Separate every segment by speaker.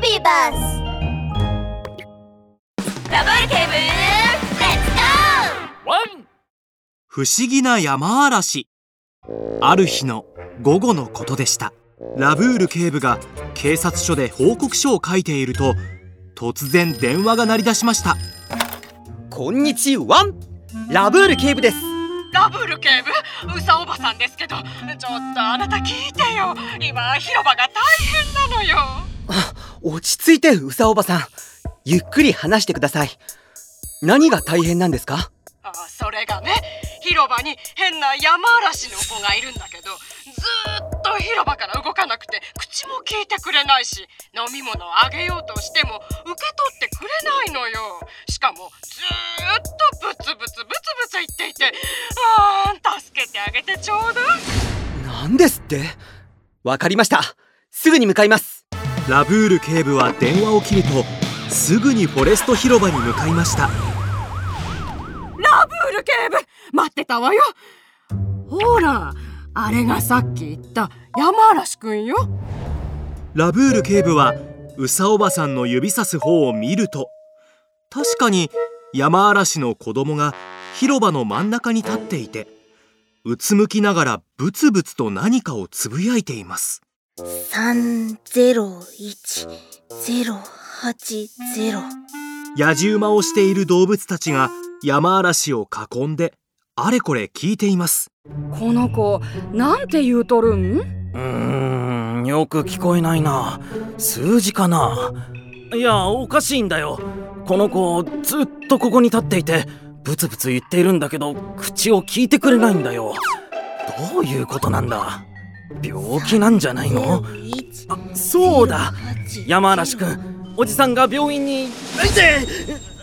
Speaker 1: ビーバスダブルケーブル Let's go
Speaker 2: ワン
Speaker 3: 不思議なヤマアラシ。ある日の午後のことでした。ラブール警部が警察署で報告書を書いていると突然電話が鳴り出しました。
Speaker 4: こんにちは。ラブール警部です。
Speaker 5: ラブール警部？うさおばさんですけどちょっとあなた聞いてよ。今広場が大変なのよ
Speaker 4: 落ち着いてうさおばさん。ゆっくり話してください。何が大変なんですか？
Speaker 5: あそれがね広場に変な山嵐の子がいるんだけどずーっと広場から動かなくて口も聞いてくれないし飲み物をあげようとしても受け取ってくれないのよ。しかもずーっとブツブツブツブツ言っていてあー助けてあげてちょうだい。
Speaker 4: 何ですって？わかりました。すぐに向かいます
Speaker 3: ラブール警部は電話を切るとすぐにフォレスト広場に向かいました。
Speaker 5: ラブール警部待ってたわよ。ほらあれがさっき言った山嵐くんよ。
Speaker 3: ラブール警部はうさおばさんの指さす方を見ると確かに山嵐の子供が広場の真ん中に立っていてうつむきながらブツブツと何かをつぶやいています
Speaker 1: 三ゼロ一ゼロ八ゼロ
Speaker 3: 野じ馬をしている動物たちが山嵐を囲んであれこれ聞いています。
Speaker 6: この子なんて言うとるん？
Speaker 2: うーんよく聞こえないな。数字かな。いやおかしいんだよ。この子ずっとここに立っていてブツブツ言っているんだけど口を聞いてくれないんだよ。どういうことなんだ？病気なんじゃないの？あそうだ。山嵐くんおじさんが病院に。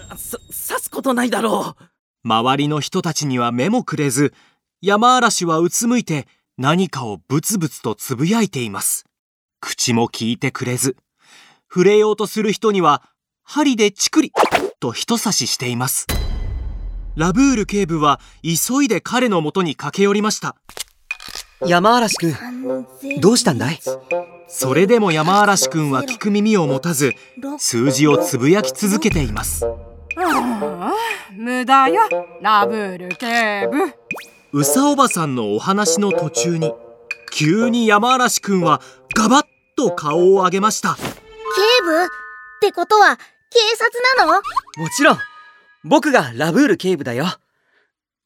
Speaker 2: 刺すことないだろう。
Speaker 3: 周りの人たちには目もくれず山嵐はうつむいて何かをブツブツとつぶやいています。口も聞いてくれず触れようとする人には針でチクリと人差ししています。ラブール警部は急いで彼のもとに駆け寄りました
Speaker 4: 山嵐くん。どうしたんだい？
Speaker 3: それでも山嵐くんは聞く耳を持たず数字をつぶやき続けています。
Speaker 5: ああ無駄よ。ラブール警部。
Speaker 3: うさおばさんのお話の途中に急に山嵐くんはガバッと顔を上げました。
Speaker 1: 警部？ってことは警察なの？
Speaker 4: もちろん。僕がラブール警部だよ。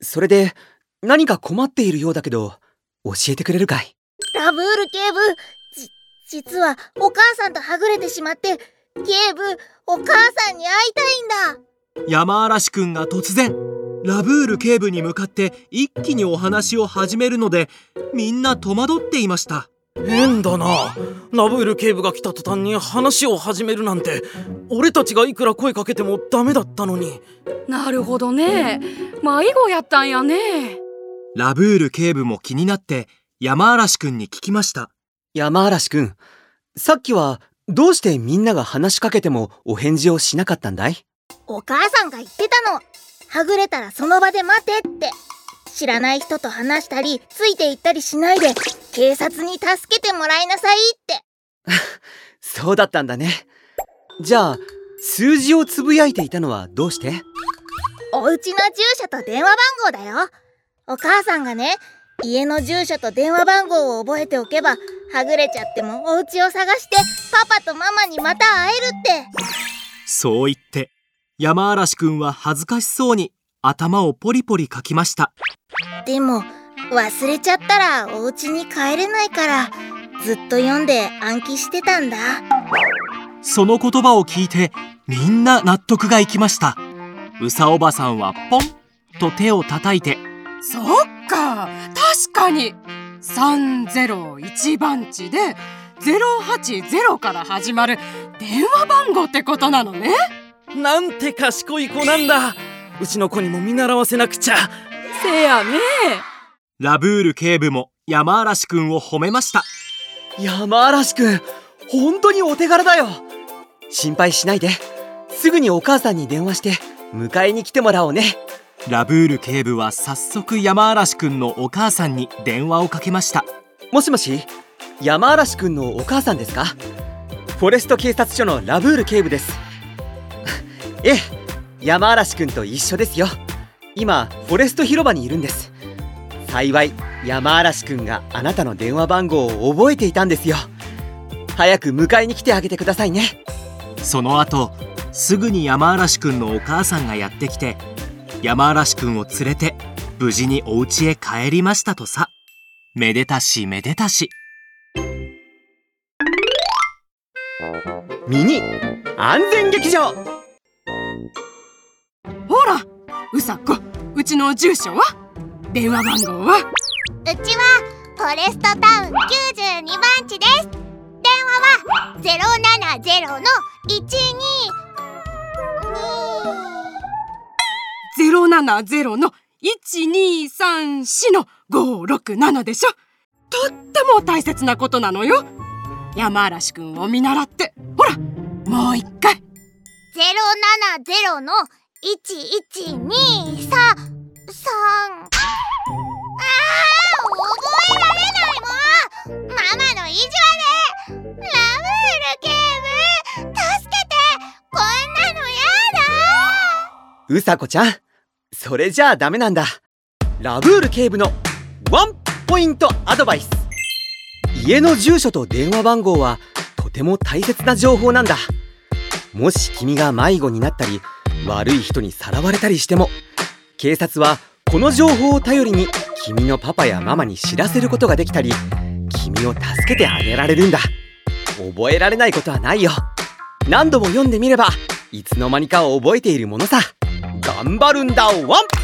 Speaker 4: それで何か困っているようだけど教えてくれるかい？
Speaker 1: ラブール警部。じ実はお母さんとはぐれてしまって警部お母さんに会いたいんだ。
Speaker 3: 山嵐くんが突然ラブール警部に向かって一気にお話を始めるのでみんな戸惑っていました。
Speaker 2: 変だな。ラブール警部が来た途端に話を始めるなんて俺たちがいくら声かけてもダメだったのに。
Speaker 6: なるほどね。迷子やったんやね
Speaker 3: ラブール警部も気になって山嵐くんに聞きました。
Speaker 4: 山嵐くんさっきはどうしてみんなが話しかけてもお返事をしなかったんだい？
Speaker 1: お母さんが言ってたの。はぐれたらその場で待てって。知らない人と話したりついて行ったりしないで警察に助けてもらいなさいって。
Speaker 4: そうだったんだね。じゃあ数字をつぶやいていたのはどうして？
Speaker 1: お家の住所と電話番号だよお母さんがね家の住所と電話番号を覚えておけばはぐれちゃってもお家を探してパパとママにまた会えるって。
Speaker 3: そう言って山嵐くんは恥ずかしそうに頭をポリポリかきました。
Speaker 1: でも忘れちゃったらお家に帰れないからずっと読んで暗記してたんだ。
Speaker 3: その言葉を聞いてみんな納得がいきました。うさおばさんはポンと手を叩いて
Speaker 5: そっか。確かに。301番地で080から始まる電話番号ってことなのね。
Speaker 2: なんて賢い子なんだ。うちの子にも見習わせなくちゃ。
Speaker 6: せやね。
Speaker 3: ラブール警部も山嵐くんを褒めました。
Speaker 4: 山嵐くん本当にお手柄だよ。心配しないで。すぐにお母さんに電話して迎えに来てもらおうね
Speaker 3: ラブール警部は早速山嵐くんのお母さんに電話をかけました。
Speaker 4: もしもし山嵐くんのお母さんですか？フォレスト警察署のラブール警部です。ええ山嵐くんと一緒ですよ。今フォレスト広場にいるんです。幸い山嵐くんがあなたの電話番号を覚えていたんですよ。早く迎えに来てあげてくださいね。
Speaker 3: その後すぐに山嵐くんのお母さんがやってきて山嵐くんを連れて無事にお家へ帰りましたとさ。めでたしめでたし。
Speaker 4: ミニ安全劇場。
Speaker 5: ほらうさこうちの住所は？電話番号は？
Speaker 1: うちはフォレストタウン92番地です。電話は070の
Speaker 5: 070の1234の567でしょ。とっても大切なことなのよ。山嵐くんを見習って。ほらもう一回。
Speaker 1: 070の1123あー覚えられないもん。ママの意地悪。ラブール警部。助けて。こんなのやだ。
Speaker 4: うさこちゃんそれじゃあダメなんだ。ラブール警部のワンポイントアドバイス。家の住所と電話番号はとても大切な情報なんだ。もし君が迷子になったり悪い人にさらわれたりしても警察はこの情報を頼りに君のパパやママに知らせることができたり君を助けてあげられるんだ。覚えられないことはないよ。何度も読んでみればいつの間にか覚えているものさ。頑張るんだ。ワン！